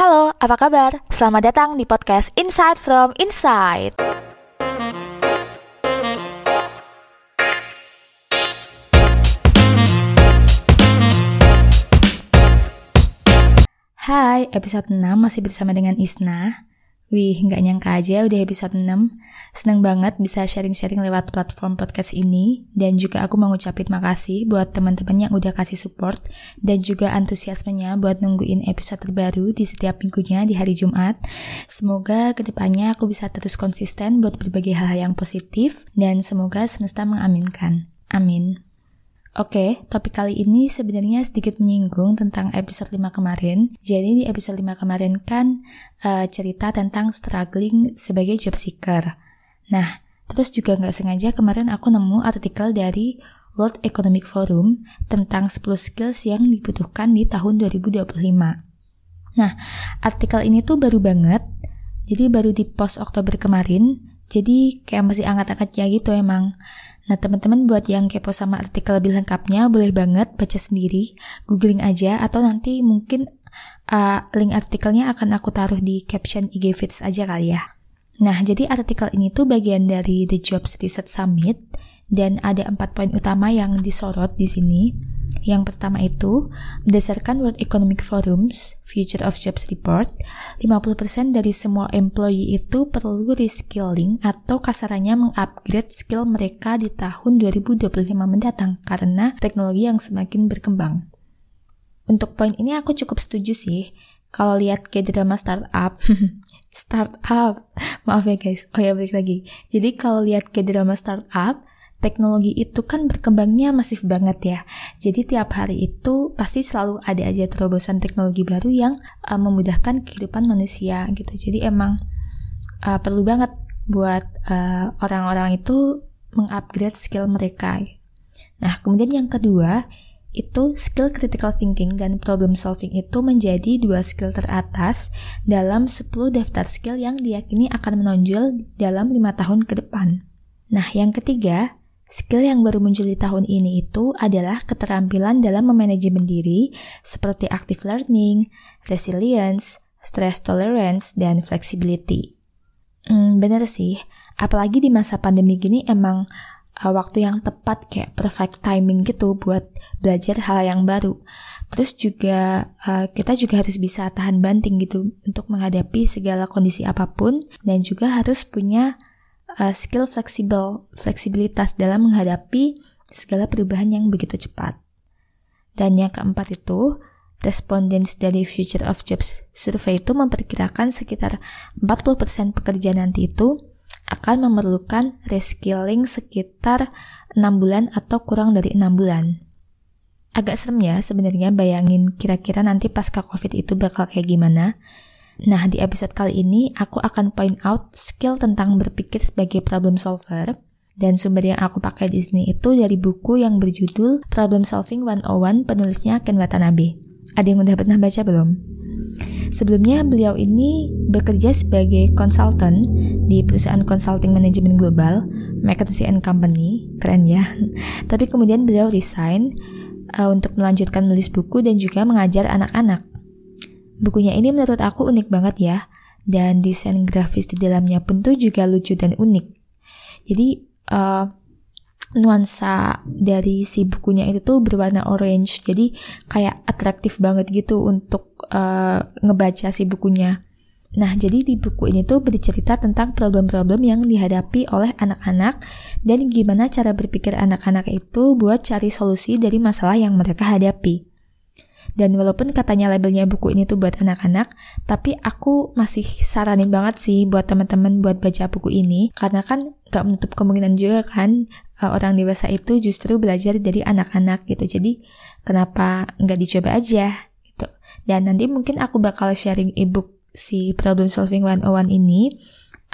Halo, apa kabar? Selamat datang di podcast Insight from Inside. Hai, episode 6 masih bersama dengan Isna. Wih, nggak nyangka aja udah episode 6. Seneng banget bisa sharing-sharing lewat platform podcast ini. Dan juga aku mau ngucapin makasih buat teman-teman yang udah kasih support. Dan juga antusiasmenya buat nungguin episode terbaru di setiap minggunya di hari Jumat. Semoga ke depannya aku bisa terus konsisten buat berbagai hal yang positif. Dan semoga semesta mengaminkan. Amin. Oke, topik kali ini sebenarnya sedikit menyinggung tentang episode 5 kemarin. Jadi di episode 5 kemarin kan uh, cerita tentang struggling sebagai job seeker. Nah, terus juga nggak sengaja kemarin aku nemu artikel dari World Economic Forum tentang 10 skills yang dibutuhkan di tahun 2025. Nah, artikel ini tuh baru banget, jadi baru di post Oktober kemarin, jadi kayak masih angkat-angkatnya gitu emang. Nah teman-teman buat yang kepo sama artikel lebih lengkapnya boleh banget baca sendiri, googling aja atau nanti mungkin uh, link artikelnya akan aku taruh di caption IG Fits aja kali ya. Nah jadi artikel ini tuh bagian dari The Jobs Research Summit dan ada empat poin utama yang disorot di sini. Yang pertama itu, berdasarkan World Economic Forum's Future of Jobs Report, 50% dari semua employee itu perlu reskilling atau kasarannya mengupgrade skill mereka di tahun 2025 mendatang karena teknologi yang semakin berkembang. Untuk poin ini aku cukup setuju sih. Kalau lihat kayak drama startup, startup, maaf ya guys, oh ya balik lagi. Jadi kalau lihat kayak drama startup, teknologi itu kan berkembangnya masif banget ya. Jadi tiap hari itu pasti selalu ada aja terobosan teknologi baru yang uh, memudahkan kehidupan manusia gitu. Jadi emang uh, perlu banget buat uh, orang-orang itu mengupgrade skill mereka. Nah, kemudian yang kedua itu skill critical thinking dan problem solving itu menjadi dua skill teratas dalam 10 daftar skill yang diyakini akan menonjol dalam lima tahun ke depan. Nah, yang ketiga, Skill yang baru muncul di tahun ini itu adalah keterampilan dalam memanajemen diri seperti active learning, resilience, stress tolerance, dan flexibility. Hmm, bener sih, apalagi di masa pandemi gini emang uh, waktu yang tepat kayak perfect timing gitu buat belajar hal yang baru. Terus juga uh, kita juga harus bisa tahan banting gitu untuk menghadapi segala kondisi apa pun dan juga harus punya uh, skill fleksibel, fleksibilitas dalam menghadapi segala perubahan yang begitu cepat. Dan yang keempat itu, respondents dari Future of Jobs Survey itu memperkirakan sekitar 40% pekerja nanti itu akan memerlukan reskilling sekitar 6 bulan atau kurang dari 6 bulan. Agak serem ya sebenarnya bayangin kira-kira nanti pasca COVID itu bakal kayak gimana. Nah, di episode kali ini aku akan point out skill tentang berpikir sebagai problem solver dan sumber yang aku pakai di sini itu dari buku yang berjudul Problem Solving 101 penulisnya Ken Watanabe. Ada yang udah pernah baca belum? Sebelumnya beliau ini bekerja sebagai konsultan di perusahaan consulting manajemen global, McKinsey and Company, keren ya. Tapi kemudian beliau resign uh, untuk melanjutkan menulis buku dan juga mengajar anak-anak. Bukunya ini menurut aku unik banget ya, dan desain grafis di dalamnya pun tuh juga lucu dan unik. Jadi uh, nuansa dari si bukunya itu tuh berwarna orange, jadi kayak atraktif banget gitu untuk uh, ngebaca si bukunya. Nah, jadi di buku ini tuh bercerita tentang problem-problem yang dihadapi oleh anak-anak dan gimana cara berpikir anak-anak itu buat cari solusi dari masalah yang mereka hadapi. Dan walaupun katanya labelnya buku ini tuh buat anak-anak, tapi aku masih saranin banget sih buat teman-teman buat baca buku ini karena kan gak menutup kemungkinan juga kan uh, orang dewasa itu justru belajar dari anak-anak gitu. Jadi kenapa nggak dicoba aja gitu. Dan nanti mungkin aku bakal sharing ebook si Problem Solving 101 ini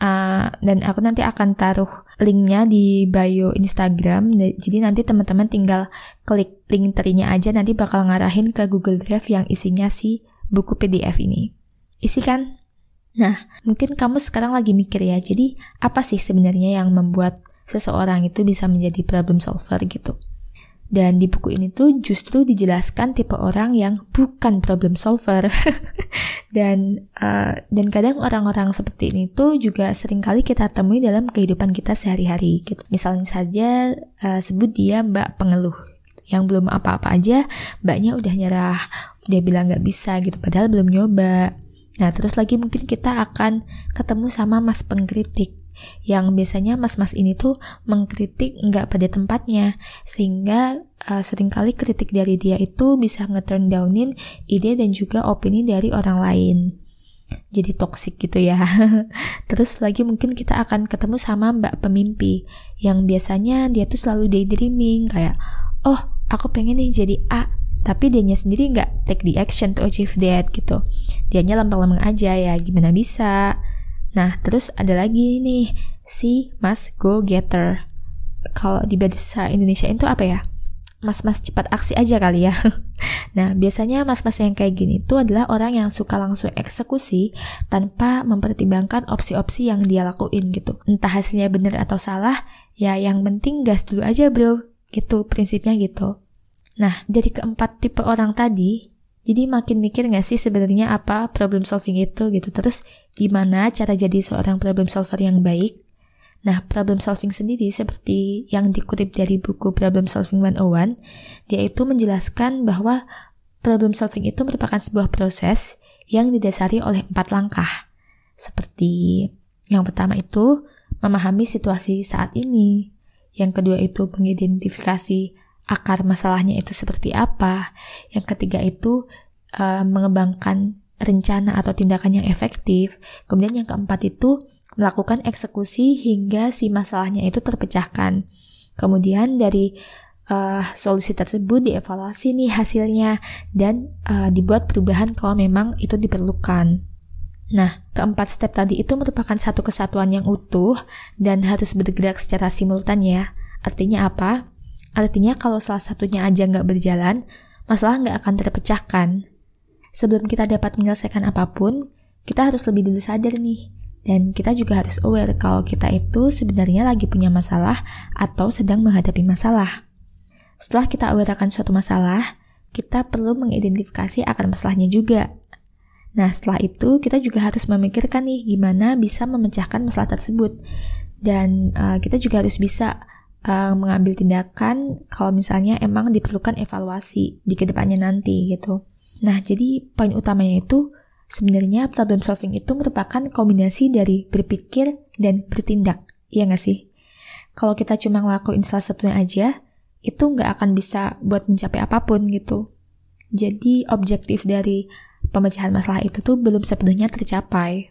uh, dan aku nanti akan taruh linknya di bio Instagram. Jadi nanti teman-teman tinggal klik link terinya aja nanti bakal ngarahin ke Google Drive yang isinya si buku PDF ini. Isi kan? Nah, mungkin kamu sekarang lagi mikir ya, jadi apa sih sebenarnya yang membuat seseorang itu bisa menjadi problem solver gitu? Dan di buku ini tuh justru dijelaskan tipe orang yang bukan problem solver. dan uh, dan kadang orang-orang seperti ini tuh juga sering kali kita temui dalam kehidupan kita sehari-hari gitu. Misalnya saja uh, sebut dia Mbak pengeluh yang belum apa-apa aja mbaknya udah nyerah dia bilang nggak bisa gitu padahal belum nyoba nah terus lagi mungkin kita akan ketemu sama mas pengkritik yang biasanya mas-mas ini tuh mengkritik nggak pada tempatnya sehingga uh, sering kali kritik dari dia itu bisa nge-turn downin ide dan juga opini dari orang lain jadi toxic gitu ya. Terus lagi mungkin kita akan ketemu sama mbak pemimpi yang biasanya dia tuh selalu daydreaming kayak, oh aku pengen nih jadi A, tapi dianya sendiri nggak take the action to achieve that gitu. Dianya lempeng-lempeng aja ya, gimana bisa. Nah, terus ada lagi nih si Mas Go Getter. Kalau di bahasa Indonesia itu apa ya? Mas-mas cepat aksi aja kali ya. Nah, biasanya mas-mas yang kayak gini itu adalah orang yang suka langsung eksekusi tanpa mempertimbangkan opsi-opsi yang dia lakuin gitu. Entah hasilnya benar atau salah, ya yang penting gas dulu aja bro. Gitu, prinsipnya gitu. Nah, dari keempat tipe orang tadi, jadi makin mikir gak sih sebenarnya apa problem solving itu gitu. Terus gimana cara jadi seorang problem solver yang baik? Nah, problem solving sendiri seperti yang dikutip dari buku Problem Solving 101, dia itu menjelaskan bahwa problem solving itu merupakan sebuah proses yang didasari oleh empat langkah. Seperti yang pertama itu memahami situasi saat ini. Yang kedua itu mengidentifikasi akar masalahnya itu seperti apa. Yang ketiga itu uh, mengembangkan rencana atau tindakan yang efektif. Kemudian yang keempat itu melakukan eksekusi hingga si masalahnya itu terpecahkan. Kemudian dari uh, solusi tersebut dievaluasi nih hasilnya dan uh, dibuat perubahan kalau memang itu diperlukan. Nah, keempat step tadi itu merupakan satu kesatuan yang utuh dan harus bergerak secara simultan ya. Artinya apa? Artinya kalau salah satunya aja nggak berjalan, masalah nggak akan terpecahkan sebelum kita dapat menyelesaikan apa pun, kita harus lebih dulu sadar nih. Dan kita juga harus aware kalau kita itu sebenarnya lagi punya masalah atau sedang menghadapi masalah. Setelah kita aware akan suatu masalah, kita perlu mengidentifikasi akar masalahnya juga. Nah, setelah itu kita juga harus memikirkan nih gimana bisa memecahkan masalah tersebut. Dan uh, kita juga harus bisa uh, mengambil tindakan kalau misalnya emang diperlukan evaluasi di ke depannya nanti gitu. Nah, jadi poin utamanya itu sebenarnya problem solving itu merupakan kombinasi dari berpikir dan bertindak. Iya nggak sih? Kalau kita cuma ngelakuin salah satunya aja, itu nggak akan bisa buat mencapai apa pun gitu. Jadi objektif dari pemecahan masalah itu tuh belum sepenuhnya tercapai.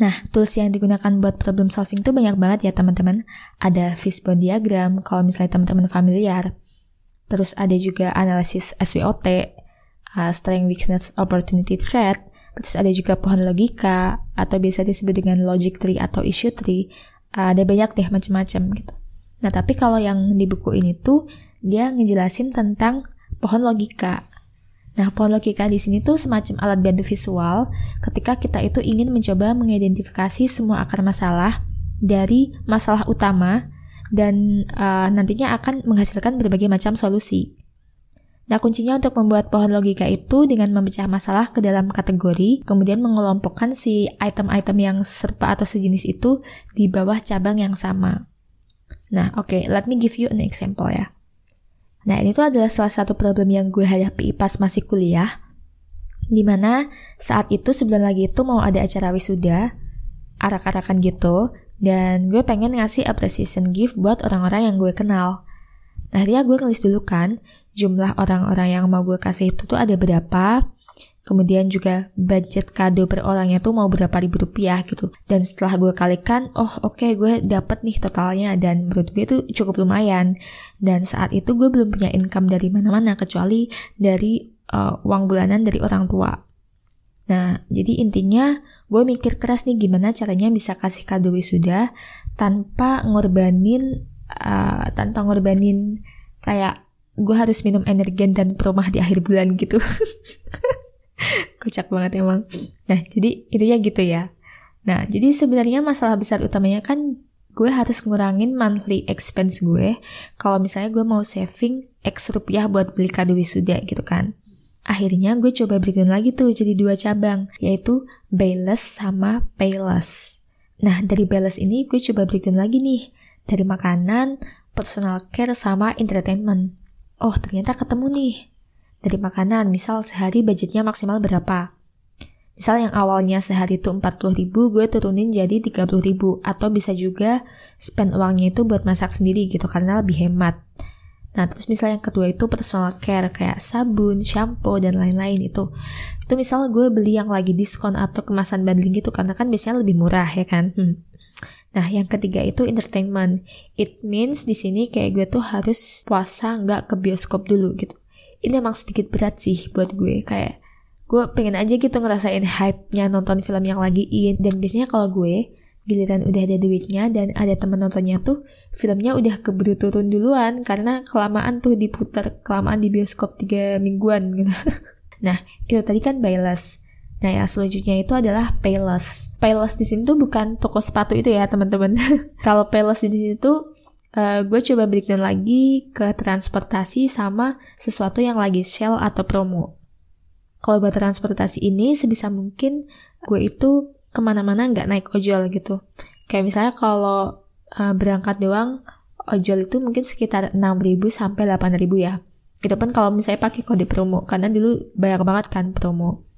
Nah, tools yang digunakan buat problem solving tuh banyak banget ya teman-teman. Ada fishbone diagram kalau misalnya teman-teman familiar. Terus ada juga analisis SWOT, uh, strength, weakness, opportunity, threat. Terus ada juga pohon logika atau biasa disebut dengan logic tree atau issue tree. Uh, ada banyak deh macam-macam gitu. Nah tapi kalau yang di buku ini tuh dia ngejelasin tentang pohon logika. Nah, pohon logika di sini tuh semacam alat bantu visual ketika kita itu ingin mencoba mengidentifikasi semua akar masalah dari masalah utama dan uh, nantinya akan menghasilkan berbagai macam solusi. Nah, kuncinya untuk membuat pohon logika itu dengan memecah masalah ke dalam kategori, kemudian mengelompokkan si item-item yang serupa atau sejenis itu di bawah cabang yang sama. Nah, oke, okay, let me give you an example ya. Nah, ini tuh adalah salah satu problem yang gue hadapi pas masih kuliah, di mana saat itu sebulan lagi itu mau ada acara wisuda, arak-arakan gitu, dan gue pengen ngasih appreciation gift buat orang-orang yang gue kenal. Nah, dia gue nulis dulu kan, jumlah orang-orang yang mau gue kasih itu tuh ada berapa, kemudian juga budget kado per orangnya tuh mau berapa ribu rupiah gitu. Dan setelah gue kalikan, oh oke okay, gue dapet nih totalnya dan menurut gue itu cukup lumayan. Dan saat itu gue belum punya income dari mana-mana kecuali dari uh, uang bulanan dari orang tua. Nah, jadi intinya gue mikir keras nih gimana caranya bisa kasih kado wisuda tanpa ngorbanin uh, tanpa ngorbanin kayak gue harus minum energen dan promah di akhir bulan gitu kocak banget emang nah jadi intinya gitu ya nah jadi sebenarnya masalah besar utamanya kan gue harus ngurangin monthly expense gue kalau misalnya gue mau saving X rupiah buat beli kado wisuda gitu kan. Akhirnya gue coba breakdown lagi tuh jadi dua cabang, yaitu Bayless sama Payless. Nah, dari Bayless ini gue coba breakdown lagi nih, dari makanan, personal care, sama entertainment. Oh, ternyata ketemu nih. Dari makanan, misal sehari budgetnya maksimal berapa? Misal yang awalnya sehari itu 40 ribu, gue turunin jadi 30 ribu. Atau bisa juga spend uangnya itu buat masak sendiri gitu, karena lebih hemat. Nah, terus misalnya yang kedua itu personal care kayak sabun, shampoo, dan lain-lain itu. Itu misal gue beli yang lagi diskon atau kemasan bundling gitu karena kan biasanya lebih murah ya kan. Hmm. Nah, yang ketiga itu entertainment. It means di sini kayak gue tuh harus puasa nggak ke bioskop dulu gitu. Ini emang sedikit berat sih buat gue kayak gue pengen aja gitu ngerasain hype-nya nonton film yang lagi in dan biasanya kalau gue giliran udah ada duitnya dan ada temen nontonnya tuh filmnya udah keburu turun duluan karena kelamaan tuh diputar kelamaan di bioskop tiga mingguan gitu nah itu tadi kan Bayless nah yang selanjutnya itu adalah Payless Payless di sini tuh bukan toko sepatu itu ya teman-teman kalau Payless di sini tuh uh, gue coba breakdown lagi ke transportasi sama sesuatu yang lagi sale atau promo kalau buat transportasi ini sebisa mungkin gue itu ke mana-mana nggak naik ojol gitu. Kayak misalnya kalau uh, berangkat doang, ojol itu mungkin sekitar 6.000 sampai 8.000 ya. Gitu pun kalau misalnya pakai kode promo, karena dulu banyak banget kan promo.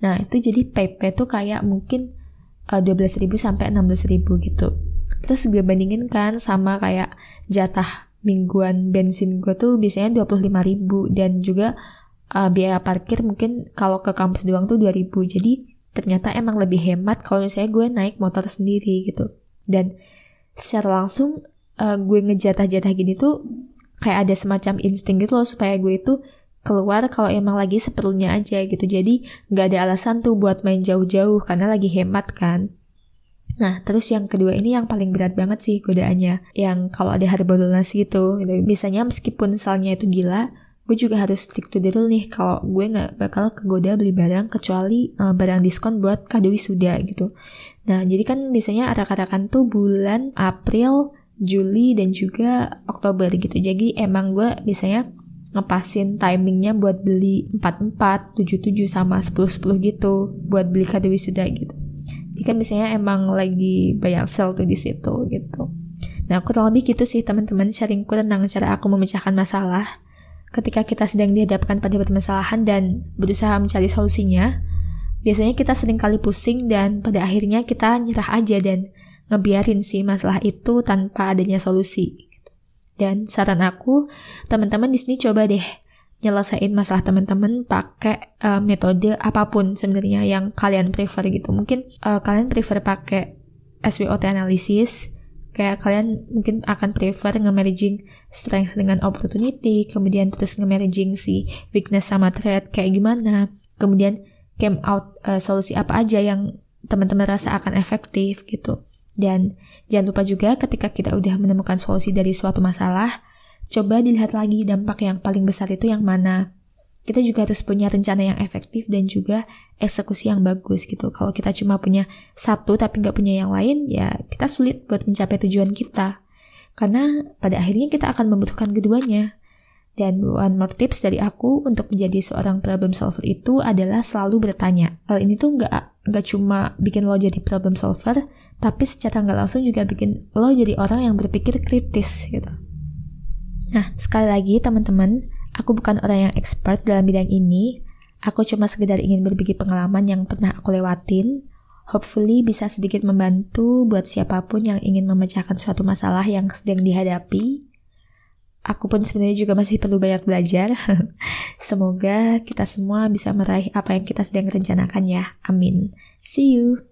Nah itu jadi PP tuh kayak mungkin uh, 12.000 sampai 16.000 gitu. Terus gue bandingin kan sama kayak jatah mingguan bensin gue tuh biasanya 25.000 dan juga uh, biaya parkir mungkin kalau ke kampus doang tuh 2.000. Jadi ternyata emang lebih hemat kalau misalnya gue naik motor sendiri gitu dan secara langsung uh, gue ngejatah-jatah gini tuh kayak ada semacam insting gitu loh supaya gue itu keluar kalau emang lagi seperlunya aja gitu jadi nggak ada alasan tuh buat main jauh-jauh karena lagi hemat kan Nah, terus yang kedua ini yang paling berat banget sih godaannya. Yang kalau ada harga donasi gitu, gitu. Biasanya meskipun salnya itu gila, gue juga harus stick to the rule nih kalau gue nggak bakal kegoda beli barang kecuali uh, barang diskon buat kado wisuda gitu. Nah jadi kan biasanya arak-arakan tuh bulan April, Juli dan juga Oktober gitu. Jadi emang gue biasanya ngepasin timingnya buat beli 44, 77 sama 10 10 gitu buat beli kado wisuda gitu. Jadi kan biasanya emang lagi banyak sale tuh di situ gitu. Nah, kurang lebih gitu sih teman-teman sharingku tentang cara aku memecahkan masalah ketika kita sedang dihadapkan pada permasalahan dan berusaha mencari solusinya, biasanya kita sering kali pusing dan pada akhirnya kita nyerah aja dan ngebiarin sih masalah itu tanpa adanya solusi. Dan saran aku, teman-teman di sini coba deh nyelesain masalah teman-teman pakai uh, metode apa pun sebenarnya yang kalian prefer gitu. Mungkin uh, kalian prefer pakai SWOT analysis, kayak kalian mungkin akan prefer nge-managing strength dengan opportunity, kemudian terus nge-managing si weakness sama threat kayak gimana, kemudian came out uh, solusi apa aja yang teman-teman rasa akan efektif gitu. Dan jangan lupa juga ketika kita udah menemukan solusi dari suatu masalah, coba dilihat lagi dampak yang paling besar itu yang mana kita juga harus punya rencana yang efektif dan juga eksekusi yang bagus gitu. Kalau kita cuma punya satu tapi nggak punya yang lain, ya kita sulit buat mencapai tujuan kita. Karena pada akhirnya kita akan membutuhkan keduanya. Dan one more tips dari aku untuk menjadi seorang problem solver itu adalah selalu bertanya. Hal ini tuh nggak nggak cuma bikin lo jadi problem solver, tapi secara nggak langsung juga bikin lo jadi orang yang berpikir kritis gitu. Nah, sekali lagi teman-teman, Aku bukan orang yang expert dalam bidang ini. Aku cuma sekedar ingin berbagi pengalaman yang pernah aku lewatin. Hopefully bisa sedikit membantu buat siapa pun yang ingin memecahkan suatu masalah yang sedang dihadapi. Aku pun sebenarnya juga masih perlu banyak belajar. Semoga kita semua bisa meraih apa yang kita sedang rencanakan ya. Amin. See you.